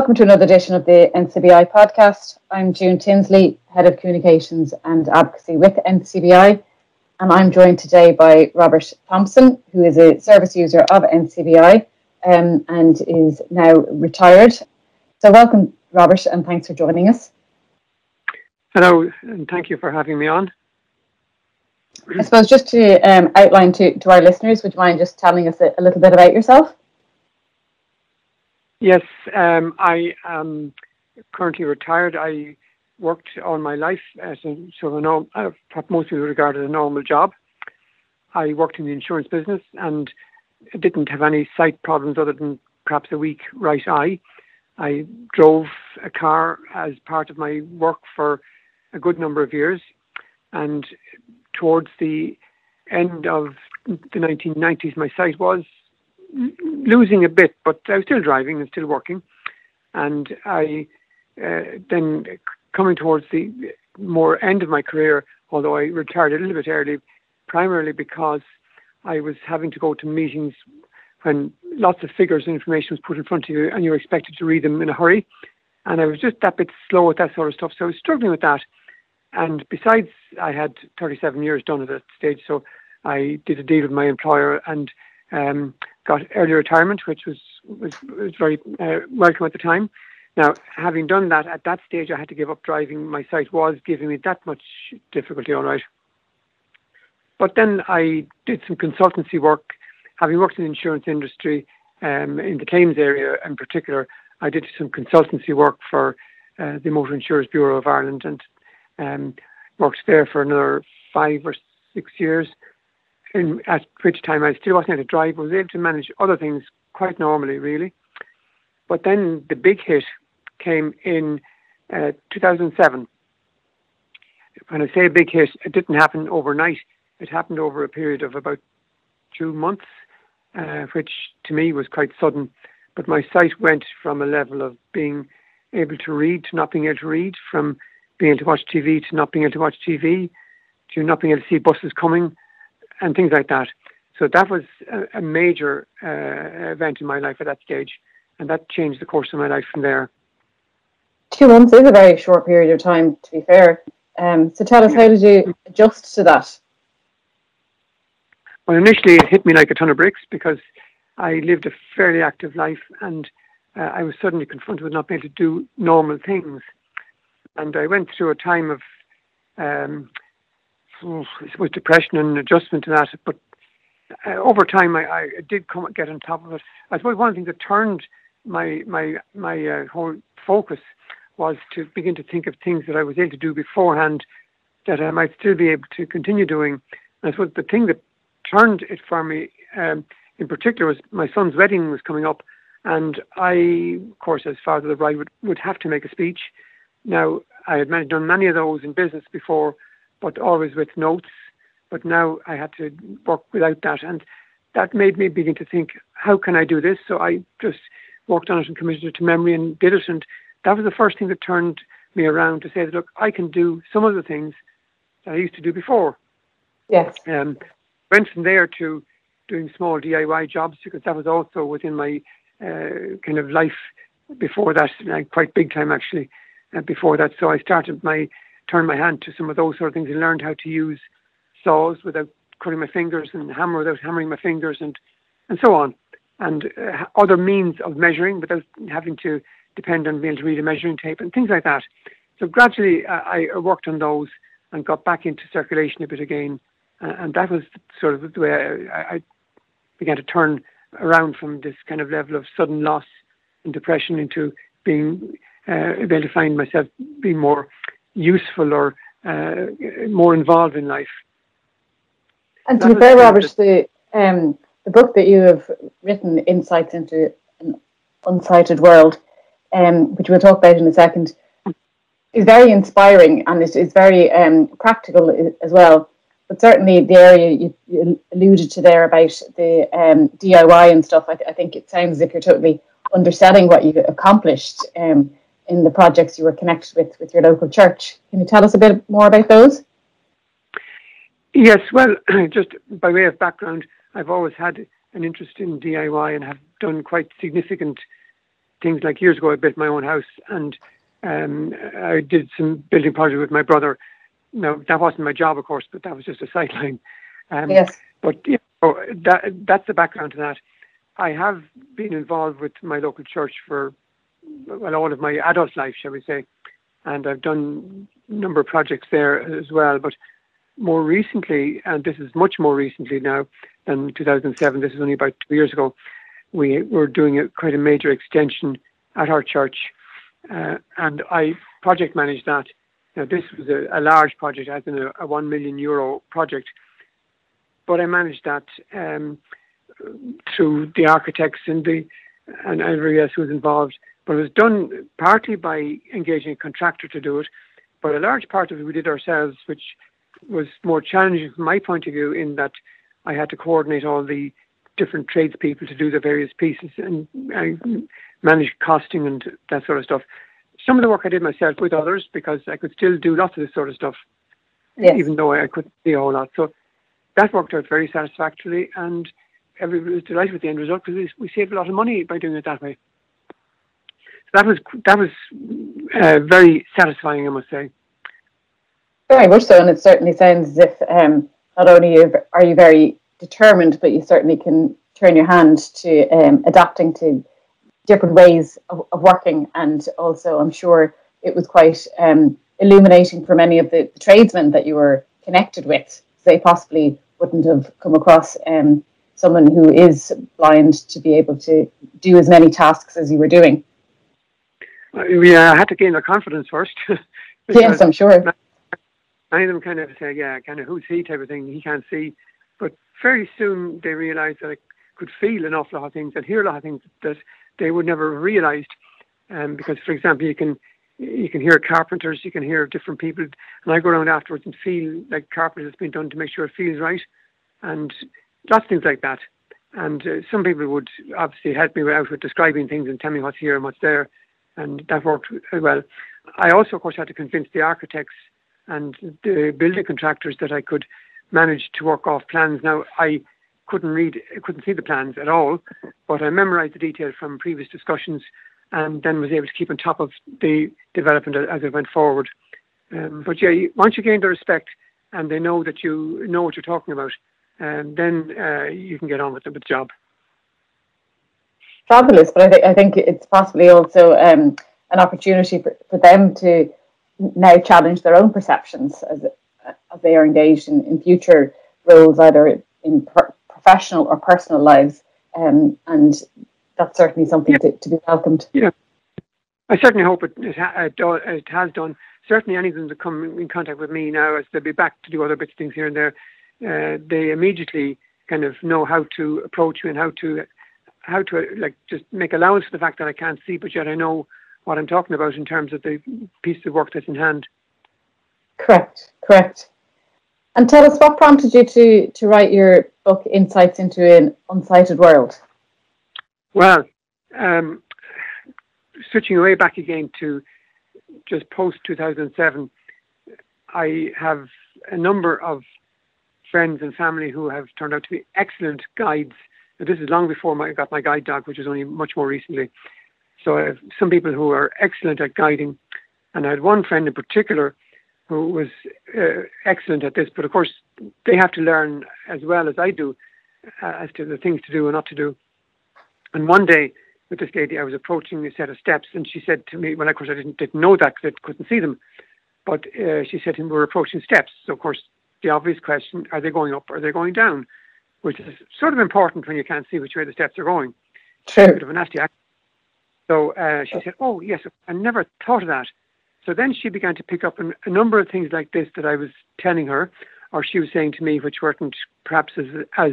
Welcome to another edition of the NCBI podcast. I'm June Tinsley, Head of Communications and Advocacy with NCBI, and I'm joined today by Robert Thompson, who is a service user of NCBI um, and is now retired. So, welcome, Robert, and thanks for joining us. Hello, and thank you for having me on. I suppose just to um, outline to, to our listeners, would you mind just telling us a, a little bit about yourself? Yes, um, I am currently retired. I worked all my life as a sort of a norm, uh, most people regard as a normal job. I worked in the insurance business and didn't have any sight problems other than perhaps a weak right eye. I drove a car as part of my work for a good number of years, and towards the end of the 1990s, my sight was losing a bit, but I was still driving and still working. And I uh, then coming towards the more end of my career, although I retired a little bit early, primarily because I was having to go to meetings when lots of figures and information was put in front of you and you were expected to read them in a hurry. And I was just that bit slow with that sort of stuff. So I was struggling with that. And besides, I had 37 years done at that stage. So I did a deal with my employer and um, got early retirement, which was was, was very uh, welcome at the time. Now, having done that, at that stage, I had to give up driving. My sight was giving me that much difficulty, all right. But then I did some consultancy work. Having worked in the insurance industry, um, in the claims area in particular, I did some consultancy work for uh, the Motor Insurers Bureau of Ireland and um, worked there for another five or six years in, at which time I still wasn't able to drive, I was able to manage other things quite normally, really. But then the big hit came in uh, 2007. When I say a big hit, it didn't happen overnight. It happened over a period of about two months, uh, which to me was quite sudden. But my sight went from a level of being able to read to not being able to read, from being able to watch TV to not being able to watch TV, to not being able to see buses coming, and things like that. So that was a, a major uh, event in my life at that stage, and that changed the course of my life from there. Two months is a very short period of time, to be fair. Um, so tell us, how did you adjust to that? Well, initially it hit me like a ton of bricks because I lived a fairly active life and uh, I was suddenly confronted with not being able to do normal things. And I went through a time of um, I suppose depression and adjustment to that. But uh, over time, I, I, did come get on top of it. I suppose one things that turned my my my uh, whole focus was to begin to think of things that I was able to do beforehand that I might still be able to continue doing. And I suppose the thing that turned it for me, um, in particular, was my son's wedding was coming up, and I, of course, as father of the bride, would, would have to make a speech. Now, I had done many of those in business before, but always with notes. But now I had to work without that. And that made me begin to think, how can I do this? So I just worked on it and committed it to memory and did it. And that was the first thing that turned me around to say that, look, I can do some of the things that I used to do before. Yes. Um, went from there to doing small DIY jobs because that was also within my uh, kind of life before that, quite big time actually, uh, before that. So I started my turned my hand to some of those sort of things and learned how to use saws without cutting my fingers and hammer without hammering my fingers and and so on and uh, other means of measuring without having to depend on being able to read a measuring tape and things like that. So gradually uh, I worked on those and got back into circulation a bit again, uh, and that was sort of the way I, I, began to turn around from this kind of level of sudden loss and depression into being uh, able to find myself being more useful or uh, more involved in life. And to be fair, Robert, the um, the book that you have written, Insights into an Unsighted World, um, which we'll talk about in a second, is very inspiring and it is very um, practical as well. But certainly, the area you, you alluded to there about the um, DIY and stuff, I, I, think it sounds as if you're totally understanding what you've accomplished. Um, in the projects you were connected with with your local church. Can you tell us a bit more about those? Yes, well, just by way of background, I've always had an interest in DIY and have done quite significant things like years ago, I built my own house and um, I did some building projects with my brother. Now, that wasn't my job, of course, but that was just a sideline. Um, yes. But you know, that that's the background to that. I have been involved with my local church for well all of my adult life, shall we say, and I've done a number of projects there as well. But more recently, and this is much more recently now than 2007. This is only about two years ago. We were doing a, quite a major extension at our church, uh, and I project managed that. Now, this was a, a large project, as in a, a, one million euro project, but I managed that um, through the architects and the and everybody else who was involved. But it was done partly by engaging a contractor to do it, but a large part of it we did ourselves, which was more challenging from my point of view in that I had to coordinate all the different tradespeople to do the various pieces and I manage costing and that sort of stuff. Some of the work I did myself with others because I could still do lots of this sort of stuff, yes. even though I couldn't see a whole lot. So that worked out very satisfactorily, and everybody was delighted with the end result because we, we saved a lot of money by doing it that way. That was that was uh, very satisfying, I must say. Very much so, and it certainly sounds as if um, not only are you very determined, but you certainly can turn your hand to um, adapting to different ways of, of, working. And also, I'm sure it was quite um, illuminating for many of the, the, tradesmen that you were connected with. They possibly wouldn't have come across um, someone who is blind to be able to do as many tasks as you were doing. Uh, yeah, I had to gain their confidence first. yes, I'm sure many of them kind of say, yeah, kind of who's he type of thing. He can't see, but very soon they realised that I could feel an awful lot of things and hear a lot of things that they would never have realised. Um, because, for example, you can you can hear carpenters, you can hear different people, and I go around afterwards and feel like carpentry has been done to make sure it feels right, and lots of things like that. And uh, some people would obviously help me out with describing things and tell me what's here and what's there, and that worked well. I also, of course, had to convince the architects and the building contractors that I could manage to work off plans. Now I couldn't read, couldn't see the plans at all, but I memorised the details from previous discussions, and then was able to keep on top of the development as it went forward. Um, but yeah, once you gain the respect and they know that you know what you're talking about, um, then uh, you can get on with the job. Fabulous, but I think I think it's possibly also um, an opportunity for, for them to now challenge their own perceptions as, as they are engaged in, in future roles, either in per- professional or personal lives. Um, and that's certainly something yeah. to, to, be welcomed. Yeah, I certainly hope it, it, ha- it, has done. Certainly, any of them that come in contact with me now, as they'll be back to do other bits of things here and there, uh, they immediately kind of know how to approach you and how to how to like just make allowance for the fact that I can't see, but yet I know what I'm talking about in terms of the piece of work that's in hand. Correct, correct. And tell us what prompted you to to write your book Insights into an Unsighted World? Well, um, switching away back again to just post 2007, I have a number of friends and family who have turned out to be excellent guides. This is long before I got my guide dog, which was only much more recently. So I have some people who are excellent at guiding, and I had one friend in particular who was uh, excellent at this. But of course, they have to learn as well as I do uh, as to the things to do and not to do. And one day, with this lady, I was approaching a set of steps, and she said to me, "Well, of course, I didn't didn't know that because I couldn't see them." But uh, she said to me, "We're approaching steps." So of course, the obvious question: Are they going up? or Are they going down? Which is sort of important when you can't see which way the steps are going. True. A bit of a nasty act so uh, she said, "Oh yes, I never thought of that." So then she began to pick up a number of things like this that I was telling her, or she was saying to me, which weren't perhaps as as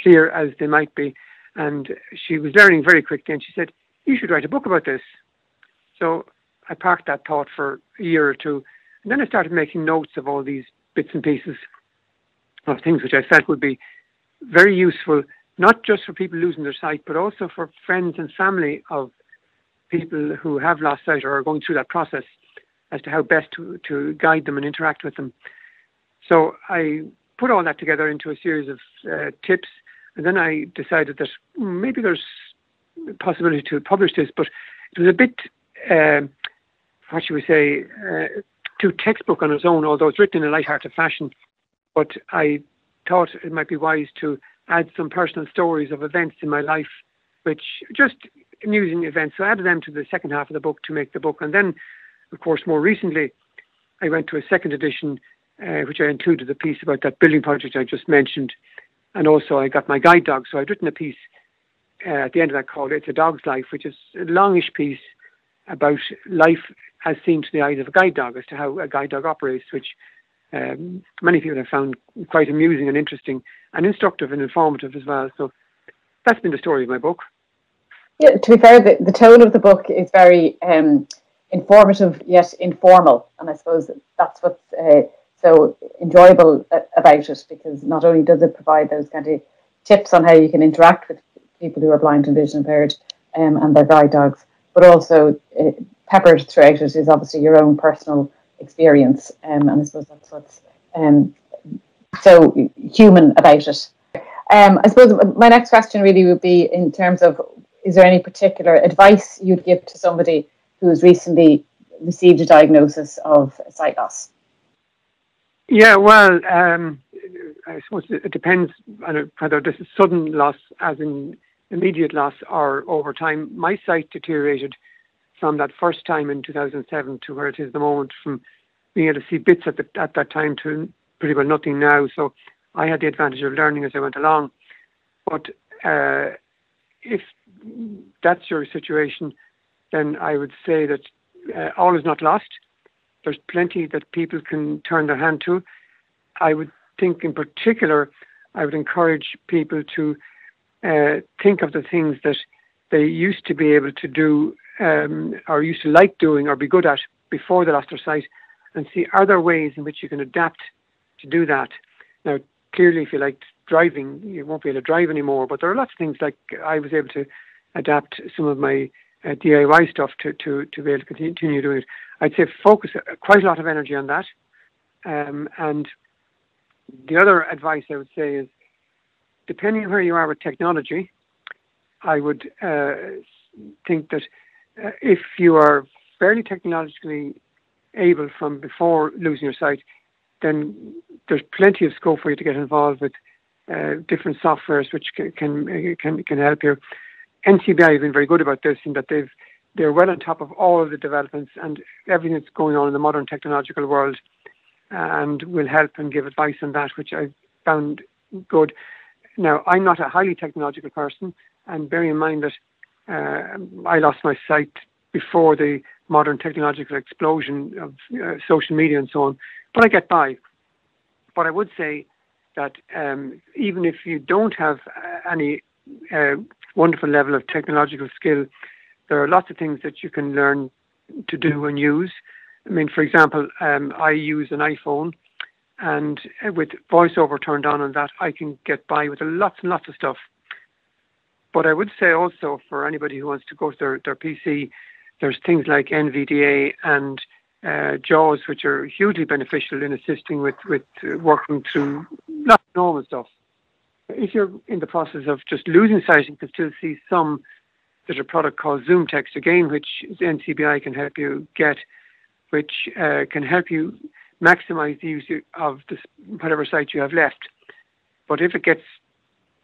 clear as they might be. And she was learning very quickly, and she said, "You should write a book about this." So I parked that thought for a year or two, and then I started making notes of all these bits and pieces of things which I felt would be very useful, not just for people losing their sight, but also for friends and family of people who have lost sight or are going through that process as to how best to, to guide them and interact with them. So I put all that together into a series of uh, tips, and then I decided that maybe there's a possibility to publish this, but it was a bit, uh, what should we say, uh, too textbook on its own, although it's written in a light-hearted fashion. But I thought it might be wise to add some personal stories of events in my life, which just amusing events. So I added them to the second half of the book to make the book. And then, of course, more recently, I went to a second edition, uh, which I included a piece about that building project I just mentioned. And also, I got my guide dog. So I'd written a piece uh, at the end of that called It's a Dog's Life, which is a longish piece about life as seen to the eyes of a guide dog, as to how a guide dog operates, which um, many people have found quite amusing and interesting and instructive and informative as well. So that's been the story of my book. Yeah, to be fair, the, the tone of the book is very um, informative yet informal, and I suppose that's what's uh, so enjoyable about it because not only does it provide those kind of tips on how you can interact with people who are blind and vision impaired um, and their guide dogs, but also uh, peppered throughout it is obviously your own personal experience, um, and I suppose that's what's um, so human about it. Um, I suppose my next question really would be in terms of is there any particular advice you'd give to somebody who has recently received a diagnosis of sight loss? Yeah, well, um, I suppose it depends on whether this is sudden loss, as in immediate loss, or over time. My sight deteriorated from that first time in 2007 to where it is the moment, from being able to see bits at, the, at that time to pretty well nothing now. So I had the advantage of learning as I went along. But uh, if that's your situation, then I would say that uh, all is not lost. There's plenty that people can turn their hand to. I would think, in particular, I would encourage people to uh, think of the things that they used to be able to do um, or used to like doing or be good at before they lost their sight and see are there ways in which you can adapt to do that. Now, clearly, if you like driving, you won't be able to drive anymore, but there are lots of things like I was able to adapt some of my uh, DIY stuff to, to, to be able to continue doing it. I'd say focus quite a lot of energy on that. Um, and the other advice I would say is depending on where you are with technology, I would uh, think that uh, if you are fairly technologically able from before losing your sight, then there's plenty of scope for you to get involved with uh, different softwares which can, can can can help you. NCBI have been very good about this in that they've they're well on top of all of the developments and everything that's going on in the modern technological world, and will help and give advice on that, which I found good. Now, I'm not a highly technological person, and bearing in mind that uh, I lost my sight before the modern technological explosion of uh, social media and so on, but I get by. But I would say that um, even if you don't have uh, any uh, wonderful level of technological skill, there are lots of things that you can learn to do and use. I mean, for example, um, I use an iPhone, and with voiceover turned on on that, I can get by with lots and lots of stuff. But I would say also for anybody who wants to go to their, their PC, there's things like NVDA and uh, JAWS, which are hugely beneficial in assisting with, with uh, working through not normal stuff. If you're in the process of just losing sight, you can still see some. There's a product called Zoom Text again, which NCBI can help you get, which uh, can help you maximize the use of this, whatever sight you have left. But if it gets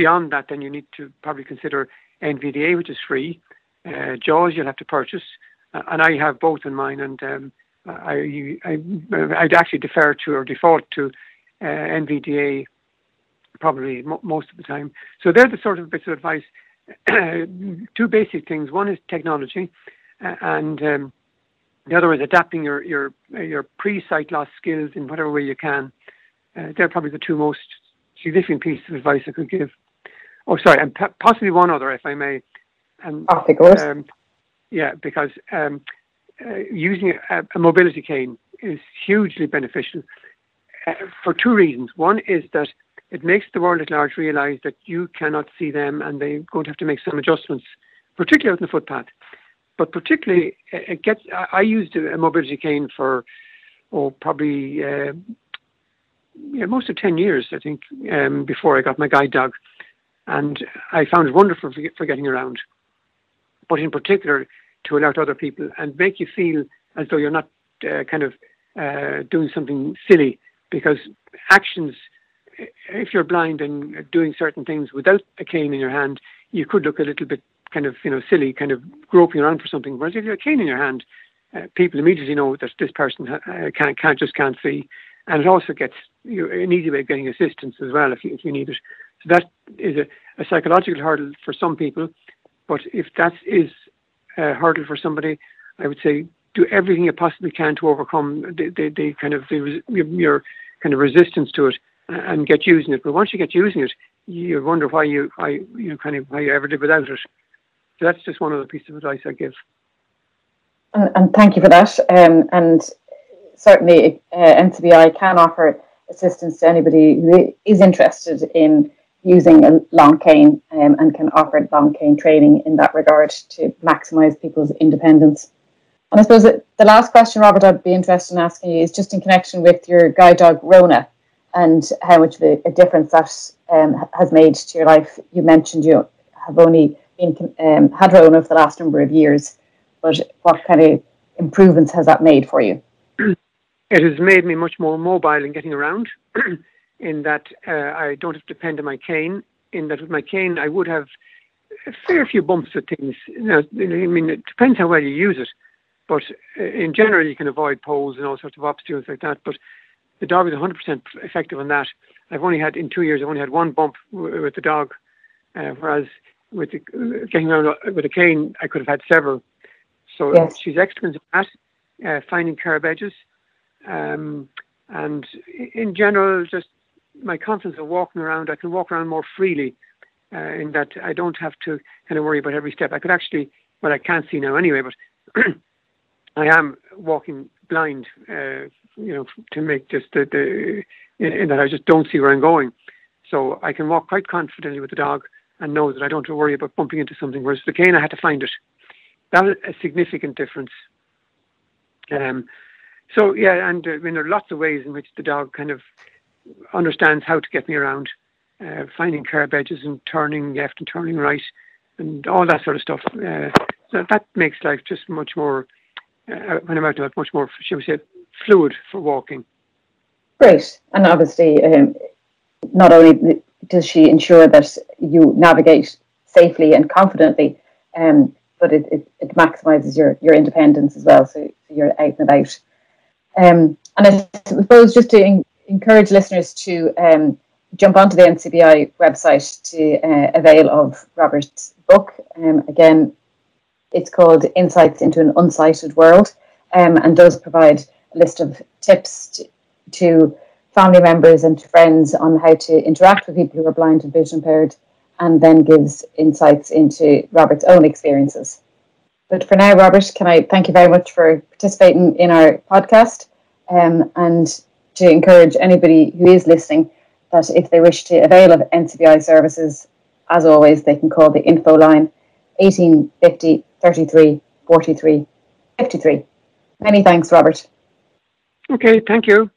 beyond that, then you need to probably consider NVDA, which is free. Uh, JAWS you'll have to purchase, uh, and I have both in mine. And um, I, I, would actually defer to or default to uh, NVDA probably mo- most of the time. So they're the sort of bits of advice. Two basic things. One is technology, uh, and um, the other is adapting your your your pre-sight loss skills in whatever way you can. Uh, they're probably the two most significant pieces of advice I could give. Oh, sorry, and p- possibly one other, if I may. And, of course. Um, yeah, because um, uh, using a, a, mobility cane is hugely beneficial uh, for two reasons. One is that it makes the world at large realize that you cannot see them and they're going to have to make some adjustments, particularly out in the footpath. But particularly, it gets. I used a mobility cane for, oh, probably uh, yeah, most of 10 years, I think, um, before I got my guide dog and I found it wonderful for, for getting around. But in particular, to alert other people and make you feel as though you're not uh, kind of uh, doing something silly. Because actions if you're blind and doing certain things without a cane in your hand you could look a little bit kind of you know silly kind of groping around for something. Whereas if you have a cane in your hand uh, people immediately know that this person uh, can't, can't just can't see. And it also gets you an easy way of getting assistance as well if you, if you need it so that is a, a psychological hurdle for some people but if that is a hurdle for somebody I would say do everything you possibly can to overcome the, the, the kind of the, your kind of resistance to it and get using it. But once you get using it, you wonder why you why you kind of why you ever did without it. So that's just one of the pieces of advice I give. And, and thank you for that. Um, and certainly, uh, NCBI can offer assistance to anybody who is interested in using a long cane um, and can offer long cane training in that regard to maximise people's independence. And I suppose the last question, Robert, I'd be interested in asking you is just in connection with your guide dog Rona and how much of a, difference that um, has made to your life. You mentioned you have only been um, had Rona for the last number of years, but what kind of improvements has that made for you? It has made me much more mobile in getting around, in that uh, I don't have to depend on my cane. In that with my cane, I would have a fair few bumps with things. You know, I mean, it depends how well you use it but uh, in general, you can avoid poles and all sorts of obstacles like that. But the dog is 100% effective on that. I've only had, in two years, I've only had one bump w- with the dog, uh, whereas with the, getting around with a cane, I could have had several. So yes. she's excellent at uh, finding curb edges. Um, and in general, just my confidence of walking around, I can walk around more freely uh, in that I don't have to kind of worry about every step. I could actually, well, I can't see now anyway, but I am walking blind, uh, you know, to make just the, the in, in, that I just don't see where I'm going. So I can walk quite confidently with the dog and know that I don't have to worry about bumping into something. Whereas the cane, I had to find it. That was a significant difference. Um, so yeah, and uh, I mean there are lots of ways in which the dog kind of understands how to get me around, uh, finding curb edges and turning left and turning right, and all that sort of stuff. Uh, so that makes life just much more uh, when I'm out about, much more, shall we say, fluid for walking. Great. And obviously, um, not only does she ensure that you navigate safely and confidently, um, but it, it, it maximizes your, your independence as well. So, so you're out and about. Um, and I suppose just to encourage listeners to um, jump onto the NCBI website to uh, avail of Robert's book. Um, again, it's called Insights into an Unsighted World um, and does provide a list of tips to, to, family members and to friends on how to interact with people who are blind and vision impaired, and then gives insights into Robert's own experiences. But for now, Robert, can I thank you very much for participating in our podcast um, and to encourage anybody who is listening that if they wish to avail of NCBI services, as always, they can call the info line 1850 33, 43, 53. Many thanks, Robert. Okay, thank you.